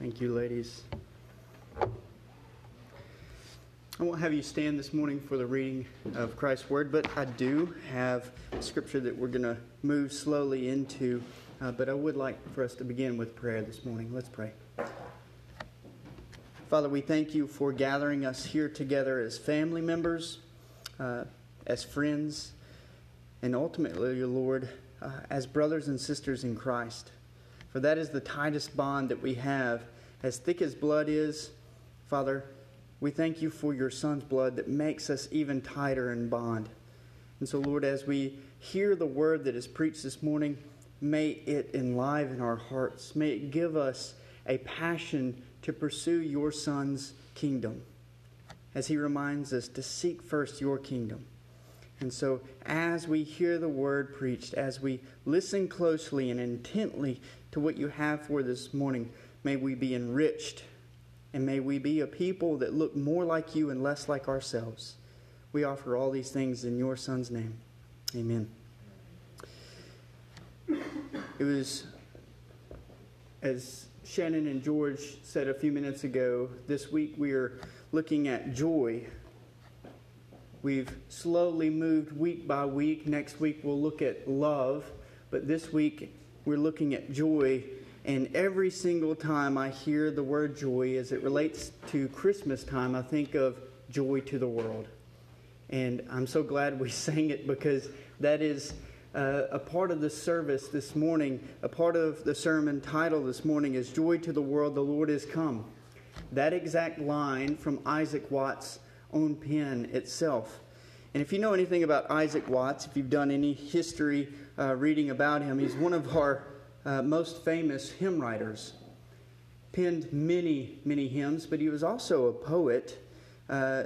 Thank you, ladies. I won't have you stand this morning for the reading of Christ's Word, but I do have scripture that we're going to move slowly into. Uh, but I would like for us to begin with prayer this morning. Let's pray. Father, we thank you for gathering us here together as family members, uh, as friends, and ultimately, Lord, uh, as brothers and sisters in Christ. For that is the tightest bond that we have. As thick as blood is, Father, we thank you for your Son's blood that makes us even tighter in bond. And so, Lord, as we hear the word that is preached this morning, may it enliven our hearts. May it give us a passion to pursue your Son's kingdom. As he reminds us to seek first your kingdom. And so, as we hear the word preached, as we listen closely and intently to what you have for this morning, may we be enriched and may we be a people that look more like you and less like ourselves. We offer all these things in your Son's name. Amen. It was, as Shannon and George said a few minutes ago, this week we are looking at joy. We've slowly moved week by week. Next week we'll look at love. But this week we're looking at joy and every single time I hear the word joy as it relates to Christmas time, I think of joy to the world. And I'm so glad we sang it because that is uh, a part of the service this morning. A part of the sermon title this morning is Joy to the World, the Lord is Come. That exact line from Isaac Watts' own pen itself. And if you know anything about Isaac Watts, if you've done any history uh, reading about him, he's one of our uh, most famous hymn writers. Penned many, many hymns, but he was also a poet uh,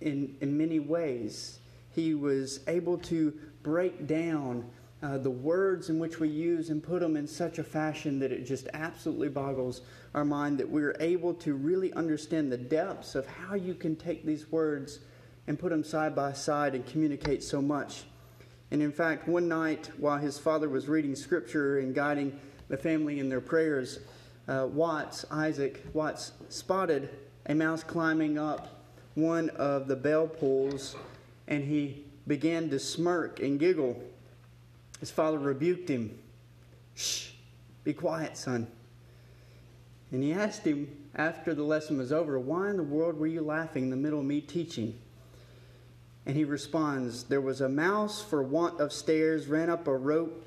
in, in many ways. He was able to break down uh, the words in which we use and put them in such a fashion that it just absolutely boggles our mind that we're able to really understand the depths of how you can take these words and put them side by side and communicate so much. And in fact, one night while his father was reading scripture and guiding the family in their prayers, uh, Watts, Isaac Watts, spotted a mouse climbing up one of the bell pulls and he began to smirk and giggle. His father rebuked him. Shh, be quiet, son. And he asked him after the lesson was over, Why in the world were you laughing in the middle of me teaching? And he responds, There was a mouse for want of stairs, ran up a rope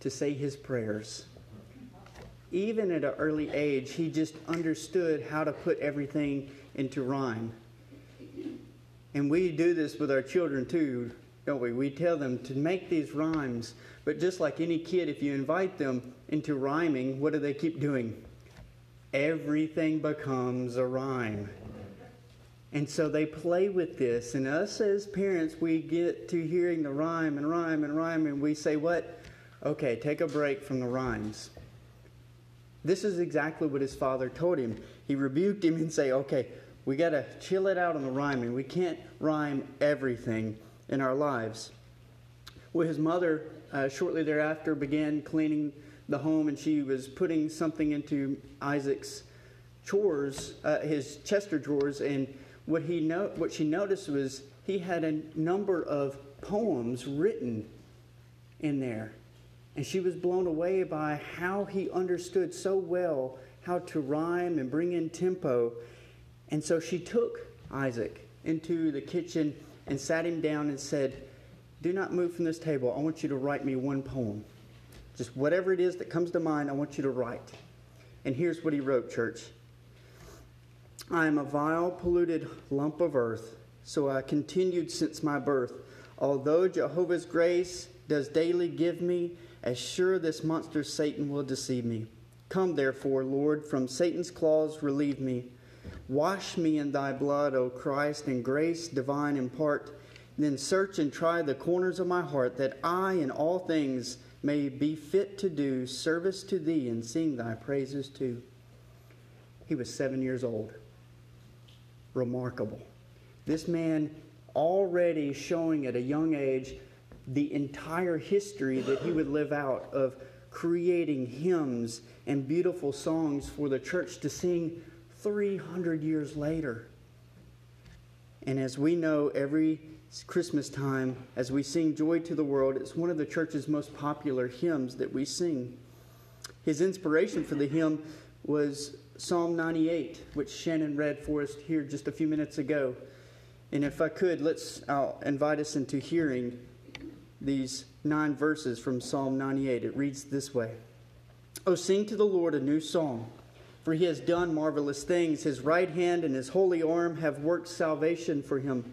to say his prayers. Even at an early age, he just understood how to put everything into rhyme. And we do this with our children too, don't we? We tell them to make these rhymes. But just like any kid, if you invite them into rhyming, what do they keep doing? Everything becomes a rhyme. And so they play with this. And us as parents, we get to hearing the rhyme and rhyme and rhyme, and we say, What? Okay, take a break from the rhymes. This is exactly what his father told him. He rebuked him and say, Okay, we got to chill it out on the rhyming. We can't rhyme everything in our lives. Well, his mother, uh, shortly thereafter, began cleaning the home, and she was putting something into Isaac's chores, uh, his Chester drawers, and what, he no- what she noticed was he had a number of poems written in there. And she was blown away by how he understood so well how to rhyme and bring in tempo. And so she took Isaac into the kitchen and sat him down and said, Do not move from this table. I want you to write me one poem. Just whatever it is that comes to mind, I want you to write. And here's what he wrote, church. I am a vile, polluted lump of earth, so I continued since my birth. Although Jehovah's grace does daily give me, as sure this monster Satan will deceive me. Come, therefore, Lord, from Satan's claws relieve me. Wash me in thy blood, O Christ, and grace divine impart. Then search and try the corners of my heart, that I in all things may be fit to do service to thee and sing thy praises too. He was seven years old remarkable. This man already showing at a young age the entire history that he would live out of creating hymns and beautiful songs for the church to sing 300 years later. And as we know, every Christmas time, as we sing Joy to the World, it's one of the church's most popular hymns that we sing. His inspiration for the hymn was Psalm 98, which Shannon read for us here just a few minutes ago. And if I could, let's I'll invite us into hearing these nine verses from Psalm 98. It reads this way Oh, sing to the Lord a new song, for he has done marvelous things. His right hand and his holy arm have worked salvation for him.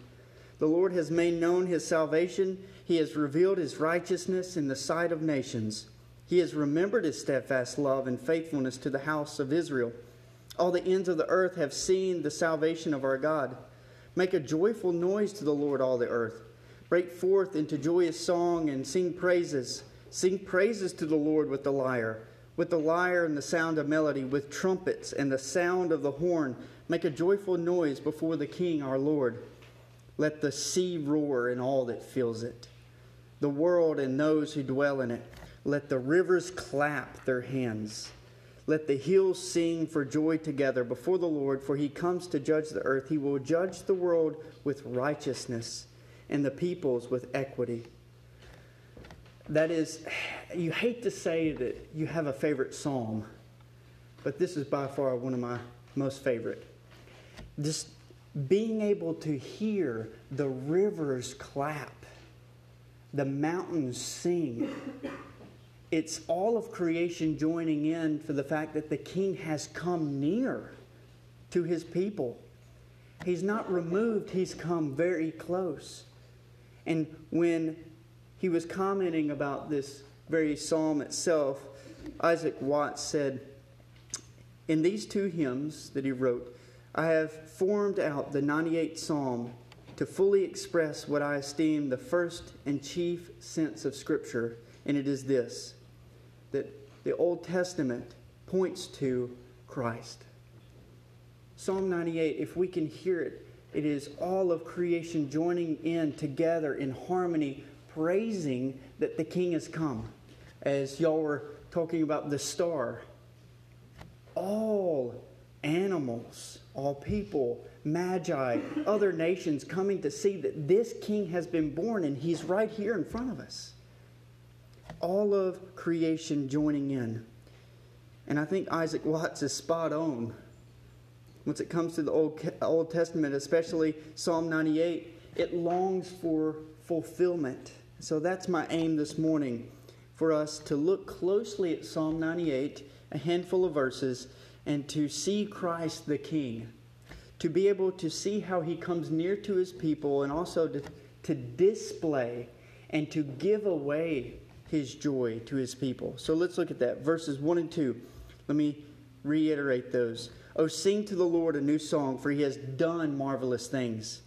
The Lord has made known his salvation. He has revealed his righteousness in the sight of nations. He has remembered his steadfast love and faithfulness to the house of Israel. All the ends of the earth have seen the salvation of our God. Make a joyful noise to the Lord, all the earth. Break forth into joyous song and sing praises. Sing praises to the Lord with the lyre, with the lyre and the sound of melody, with trumpets and the sound of the horn. Make a joyful noise before the King, our Lord. Let the sea roar and all that fills it, the world and those who dwell in it. Let the rivers clap their hands. Let the hills sing for joy together before the Lord, for he comes to judge the earth. He will judge the world with righteousness and the peoples with equity. That is, you hate to say that you have a favorite psalm, but this is by far one of my most favorite. Just being able to hear the rivers clap, the mountains sing it's all of creation joining in for the fact that the king has come near to his people. He's not removed, he's come very close. And when he was commenting about this very psalm itself, Isaac Watts said, In these two hymns that he wrote, I have formed out the 98th psalm to fully express what I esteem the first and chief sense of Scripture, and it is this that the Old Testament points to Christ. Psalm 98, if we can hear it, it is all of creation joining in together in harmony, praising that the King has come. As y'all were talking about the star, all animals, all people, magi, other nations coming to see that this King has been born and he's right here in front of us all of creation joining in. And I think Isaac Watts is spot on. Once it comes to the Old, Testament, especially Psalm 98, it longs for fulfillment. So that's my aim this morning for us to look closely at Psalm 98, a handful of verses, and to see Christ the King. To be able to see how he comes near to his people and also to, to display and to give away his joy to his people. So let's look at that. Verses 1 and 2. Let me reiterate those. Oh, sing to the Lord a new song, for he has done marvelous things.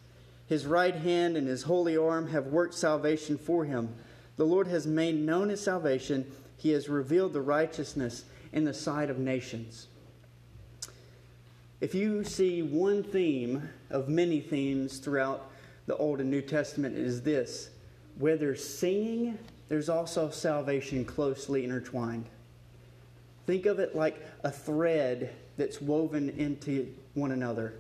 His right hand and his holy arm have worked salvation for him. The Lord has made known his salvation. He has revealed the righteousness in the sight of nations. If you see one theme of many themes throughout the Old and New Testament, it is this whether singing there's also salvation closely intertwined. Think of it like a thread that's woven into one another,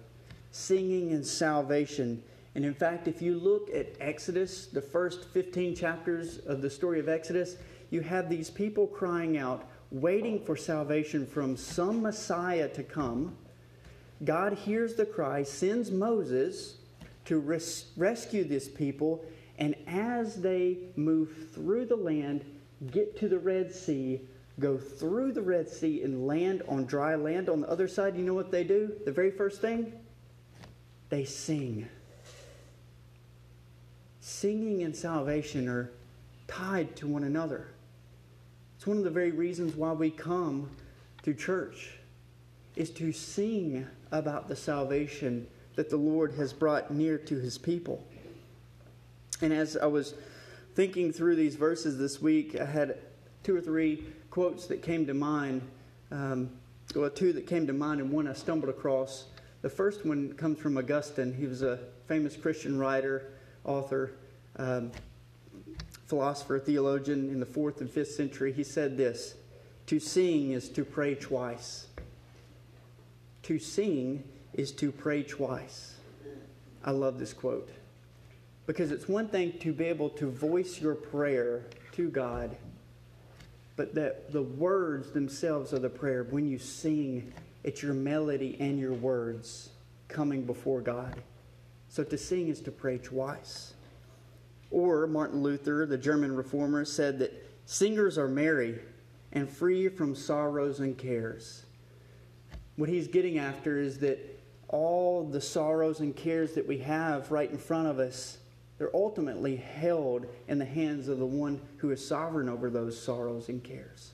singing and salvation. And in fact, if you look at Exodus, the first 15 chapters of the story of Exodus, you have these people crying out, waiting for salvation from some Messiah to come. God hears the cry, sends Moses to res- rescue this people, and as they move through the land, get to the Red Sea, go through the Red Sea, and land on dry land on the other side, you know what they do? The very first thing? They sing. Singing and salvation are tied to one another. It's one of the very reasons why we come to church is to sing about the salvation that the Lord has brought near to his people. And as I was thinking through these verses this week, I had two or three quotes that came to mind. Um, well, two that came to mind, and one I stumbled across. The first one comes from Augustine. He was a famous Christian writer, author, um, philosopher, theologian in the fourth and fifth century, he said this To sing is to pray twice. To sing is to pray twice. I love this quote because it's one thing to be able to voice your prayer to God, but that the words themselves are the prayer. When you sing, it's your melody and your words coming before God. So to sing is to pray twice. Or Martin Luther, the German reformer, said that singers are merry and free from sorrows and cares. What he's getting after is that all the sorrows and cares that we have right in front of us, they're ultimately held in the hands of the one who is sovereign over those sorrows and cares.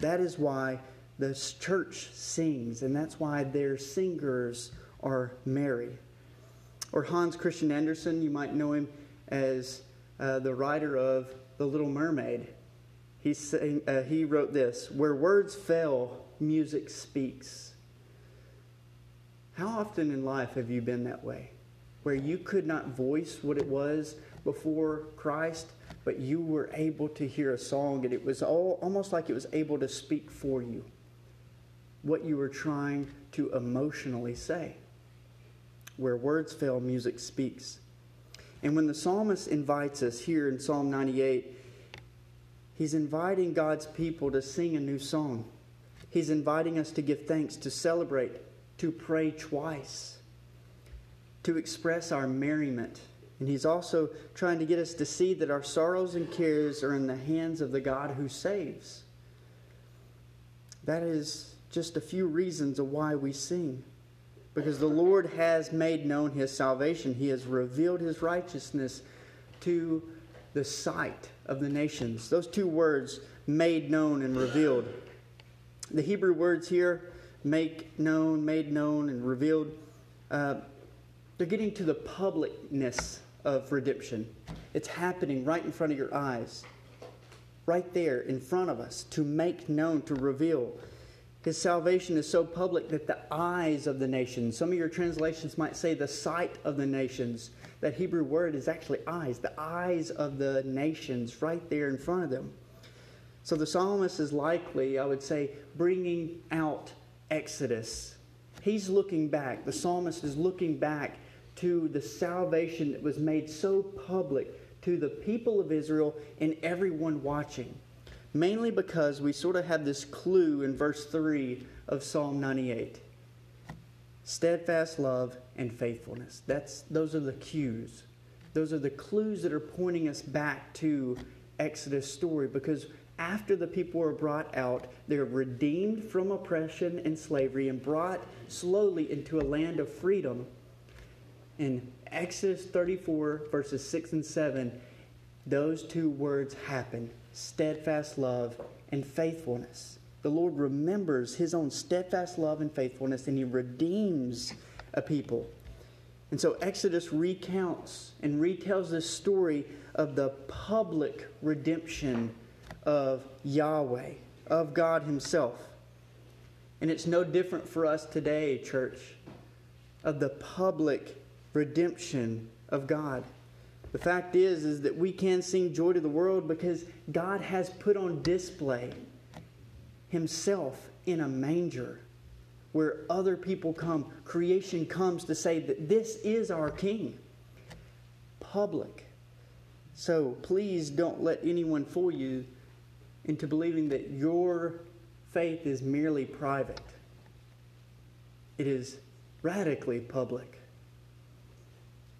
That is why the church sings, and that's why their singers are merry. Or Hans Christian Andersen, you might know him as uh, the writer of The Little Mermaid. He, sang, uh, he wrote this Where words fail, music speaks. How often in life have you been that way? Where you could not voice what it was before Christ, but you were able to hear a song and it was all, almost like it was able to speak for you what you were trying to emotionally say. Where words fail, music speaks. And when the psalmist invites us here in Psalm 98, he's inviting God's people to sing a new song. He's inviting us to give thanks, to celebrate, to pray twice, to express our merriment. And he's also trying to get us to see that our sorrows and cares are in the hands of the God who saves. That is just a few reasons of why we sing because the Lord has made known his salvation. He has revealed his righteousness to the sight of the nations. Those two words, made known and revealed. The Hebrew words here, make known, made known, and revealed, uh, they're getting to the publicness of redemption. It's happening right in front of your eyes, right there in front of us, to make known, to reveal. His salvation is so public that the eyes of the nations, some of your translations might say the sight of the nations. That Hebrew word is actually eyes, the eyes of the nations right there in front of them. So the psalmist is likely, I would say, bringing out Exodus. He's looking back. The psalmist is looking back to the salvation that was made so public to the people of Israel and everyone watching mainly because we sort of have this clue in verse 3 of Psalm 98 steadfast love and faithfulness. That's, those are the cues. Those are the clues that are pointing us back to Exodus story because after the people are brought out, they're redeemed from oppression and slavery and brought slowly into a land of freedom. In Exodus 34, verses 6 and 7, those two words happen steadfast love, and faithfulness. The Lord remembers his own steadfast love and faithfulness, and he redeems a people. And so Exodus recounts and retells this story of the public redemption of Yahweh, of God Himself. And it's no different for us today, church, of the public redemption of God. The fact is is that we can sing joy to the world because God has put on display himself in a manger where other people come, creation comes to say that this is our king. Public. So please don't let anyone fool you into believing that your faith is merely private. It is radically public.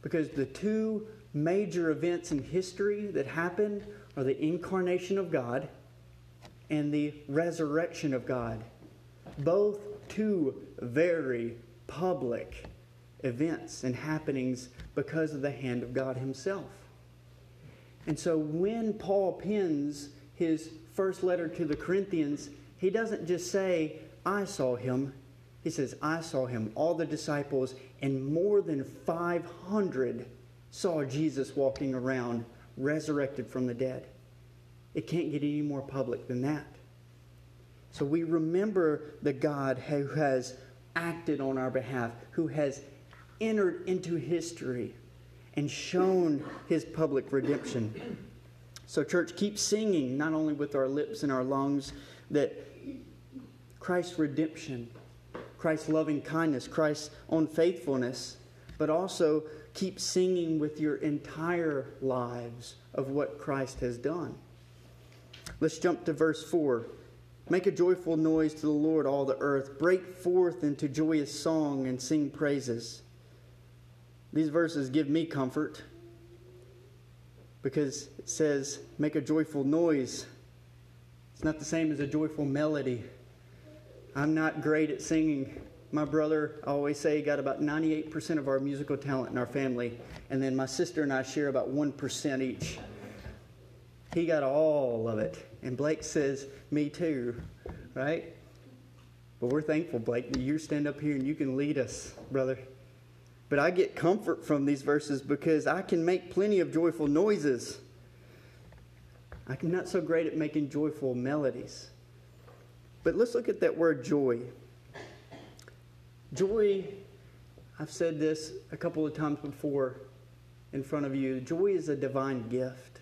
Because the two major events in history that happened are the incarnation of God and the resurrection of God. Both two very public events and happenings because of the hand of God Himself. And so when Paul pens his first letter to the Corinthians, he doesn't just say, I saw him. He says, I saw him, all the disciples, and more than 500 saw Jesus walking around resurrected from the dead. It can't get any more public than that. So we remember the God who has acted on our behalf, who has entered into history and shown his public redemption. So, church, keep singing, not only with our lips and our lungs, that Christ's redemption, Christ's loving kindness, Christ's own faithfulness, but also keep singing with your entire lives of what Christ has done. Let's jump to verse 4. Make a joyful noise to the Lord, all the earth. Break forth into joyous song and sing praises. These verses give me comfort because it says, make a joyful noise. It's not the same as a joyful melody. I'm not great at singing. My brother, I always say, got about 98% of our musical talent in our family, and then my sister and I share about 1% each. He got all of it. And Blake says, Me too, right? But we're thankful, Blake, that you stand up here and you can lead us, brother. But I get comfort from these verses because I can make plenty of joyful noises. I'm not so great at making joyful melodies. But let's look at that word joy. Joy, I've said this a couple of times before in front of you. Joy is a divine gift.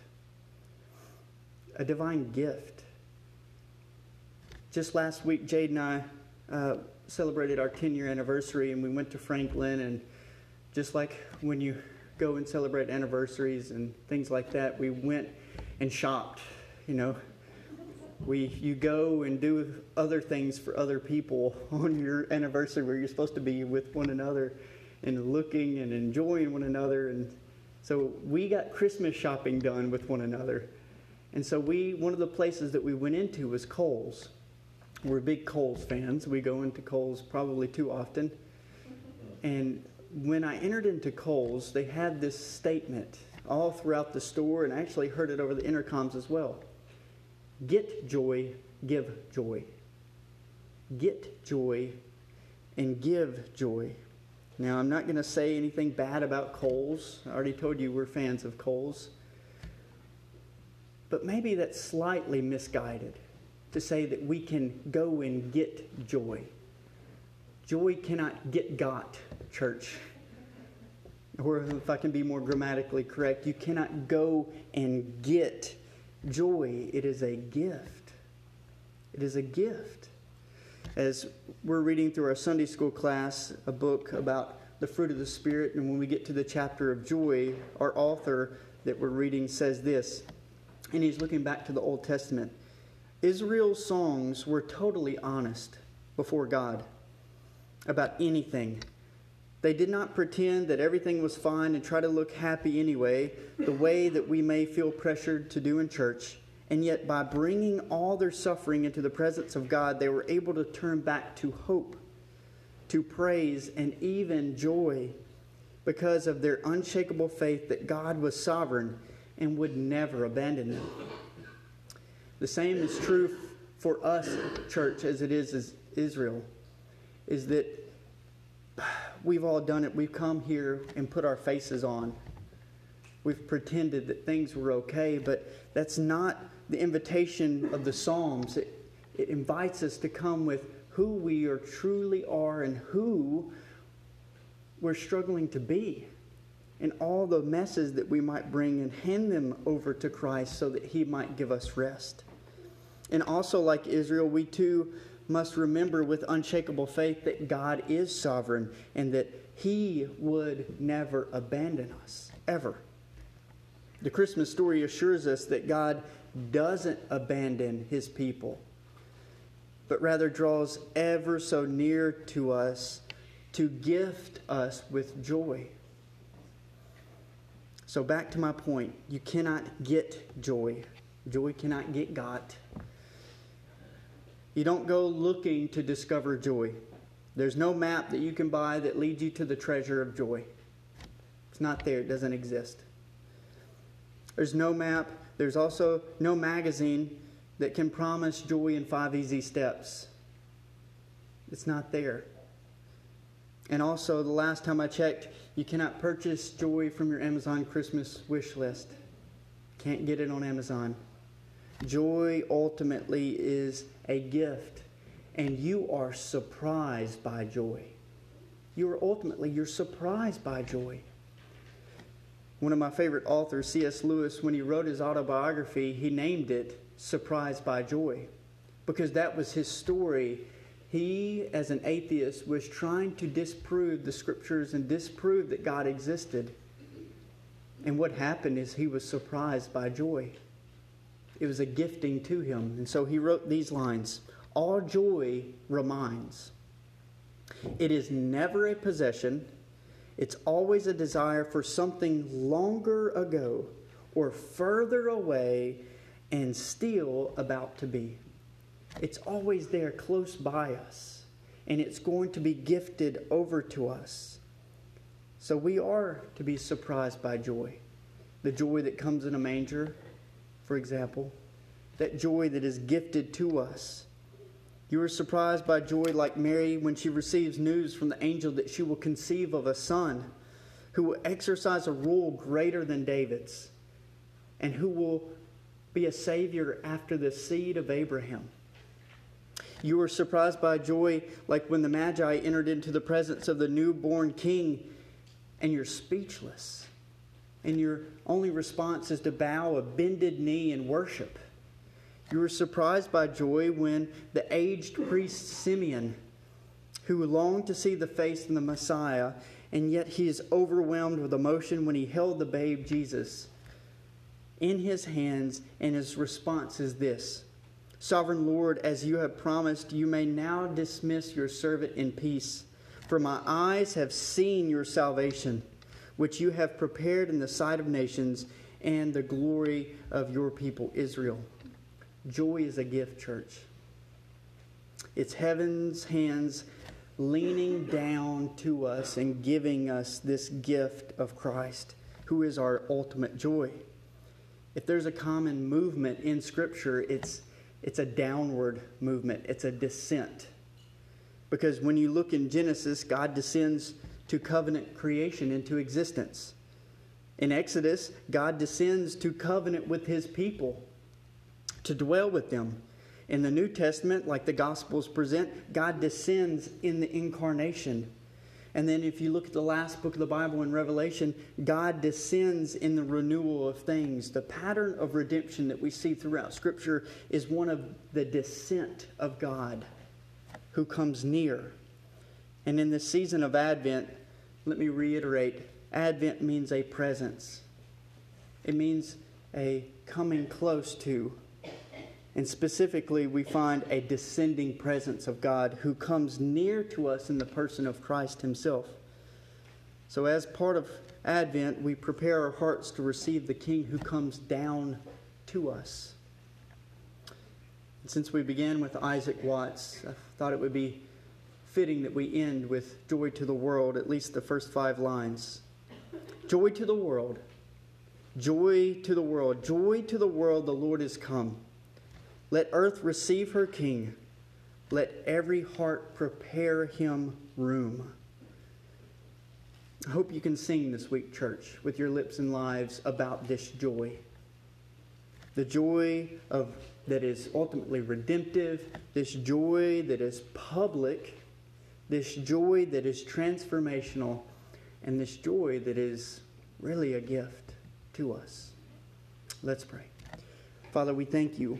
A divine gift. Just last week, Jade and I uh, celebrated our 10 year anniversary, and we went to Franklin and just like when you go and celebrate anniversaries and things like that, we went and shopped. You know, we you go and do other things for other people on your anniversary where you're supposed to be with one another and looking and enjoying one another and so we got Christmas shopping done with one another. And so we one of the places that we went into was Kohl's. We're big Kohl's fans. We go into Kohl's probably too often. And when I entered into Kohl's, they had this statement all throughout the store, and I actually heard it over the intercoms as well. Get joy, give joy. Get joy and give joy. Now, I'm not going to say anything bad about Kohl's. I already told you we're fans of Kohl's. But maybe that's slightly misguided to say that we can go and get joy. Joy cannot get got, church. Or if I can be more grammatically correct, you cannot go and get joy. It is a gift. It is a gift. As we're reading through our Sunday school class a book about the fruit of the Spirit, and when we get to the chapter of joy, our author that we're reading says this, and he's looking back to the Old Testament. Israel's songs were totally honest before God about anything. They did not pretend that everything was fine and try to look happy anyway, the way that we may feel pressured to do in church. And yet, by bringing all their suffering into the presence of God, they were able to turn back to hope, to praise, and even joy because of their unshakable faith that God was sovereign and would never abandon them. The same is true for us, church, as it is as Israel is that we've all done it. We've come here and put our faces on. We've pretended that things were okay, but that's not the invitation of the Psalms. It, it invites us to come with who we are truly are and who we're struggling to be and all the messes that we might bring and hand them over to Christ so that He might give us rest. And also, like Israel, we too must remember with unshakable faith that God is sovereign and that He would never abandon us, ever. The Christmas story assures us that God doesn't abandon His people, but rather draws ever so near to us to gift us with joy. So, back to my point you cannot get joy, joy cannot get got. You don't go looking to discover joy. There's no map that you can buy that leads you to the treasure of joy. It's not there, it doesn't exist. There's no map, there's also no magazine that can promise joy in five easy steps. It's not there. And also, the last time I checked, you cannot purchase joy from your Amazon Christmas wish list. Can't get it on Amazon. Joy ultimately is a gift, and you are surprised by joy. You are ultimately you're surprised by joy. One of my favorite authors, C.S. Lewis, when he wrote his autobiography, he named it Surprised by Joy because that was his story. He, as an atheist, was trying to disprove the scriptures and disprove that God existed. And what happened is he was surprised by joy. It was a gifting to him. And so he wrote these lines All joy reminds. It is never a possession, it's always a desire for something longer ago or further away and still about to be. It's always there close by us, and it's going to be gifted over to us. So we are to be surprised by joy. The joy that comes in a manger, for example, that joy that is gifted to us. You are surprised by joy like Mary when she receives news from the angel that she will conceive of a son who will exercise a rule greater than David's and who will be a savior after the seed of Abraham. You are surprised by joy like when the Magi entered into the presence of the newborn king and you're speechless. And your only response is to bow a bended knee in worship. You were surprised by joy when the aged priest Simeon, who longed to see the face of the Messiah, and yet he is overwhelmed with emotion when he held the babe Jesus in his hands, and his response is this Sovereign Lord, as you have promised, you may now dismiss your servant in peace. For my eyes have seen your salvation, which you have prepared in the sight of nations and the glory of your people, Israel. Joy is a gift, church. It's heaven's hands leaning down to us and giving us this gift of Christ, who is our ultimate joy. If there's a common movement in Scripture, it's it's a downward movement, it's a descent. Because when you look in Genesis, God descends to covenant creation into existence. In Exodus, God descends to covenant with his people, to dwell with them. In the New Testament, like the Gospels present, God descends in the incarnation and then if you look at the last book of the Bible in Revelation, God descends in the renewal of things. The pattern of redemption that we see throughout Scripture is one of the descent of God who comes near. And in the season of Advent, let me reiterate Advent means a presence, it means a coming close to. And specifically, we find a descending presence of God who comes near to us in the person of Christ Himself. So, as part of Advent, we prepare our hearts to receive the King who comes down to us. And since we began with Isaac Watts, I thought it would be fitting that we end with Joy to the World, at least the first five lines. Joy to the world. Joy to the world. Joy to the world, the Lord is come. Let earth receive her king. Let every heart prepare him room. I hope you can sing this week, church, with your lips and lives about this joy. The joy of that is ultimately redemptive, this joy that is public, this joy that is transformational, and this joy that is really a gift to us. Let's pray. Father, we thank you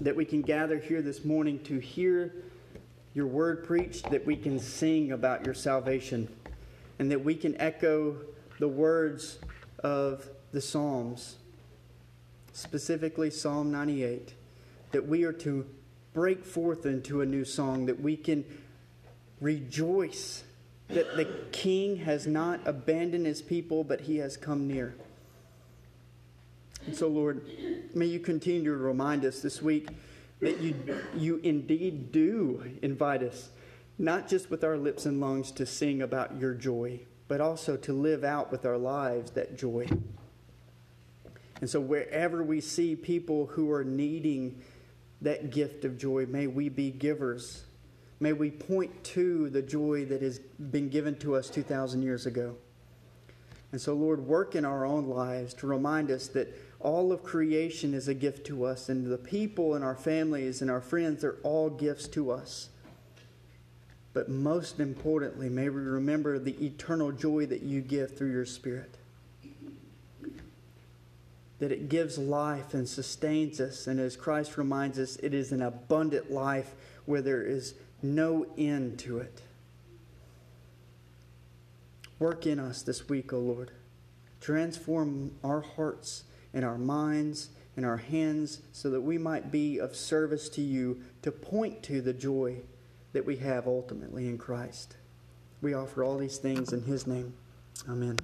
that we can gather here this morning to hear your word preached, that we can sing about your salvation, and that we can echo the words of the Psalms, specifically Psalm 98, that we are to break forth into a new song, that we can rejoice that the King has not abandoned his people, but he has come near. And so, Lord, may you continue to remind us this week that you, you indeed do invite us, not just with our lips and lungs to sing about your joy, but also to live out with our lives that joy. And so, wherever we see people who are needing that gift of joy, may we be givers. May we point to the joy that has been given to us 2,000 years ago. And so, Lord, work in our own lives to remind us that all of creation is a gift to us, and the people and our families and our friends are all gifts to us. But most importantly, may we remember the eternal joy that you give through your Spirit. that it gives life and sustains us. And as Christ reminds us, it is an abundant life where there is no end to it. Work in us this week, O Lord. Transform our hearts and our minds and our hands so that we might be of service to you to point to the joy that we have ultimately in Christ. We offer all these things in His name. Amen.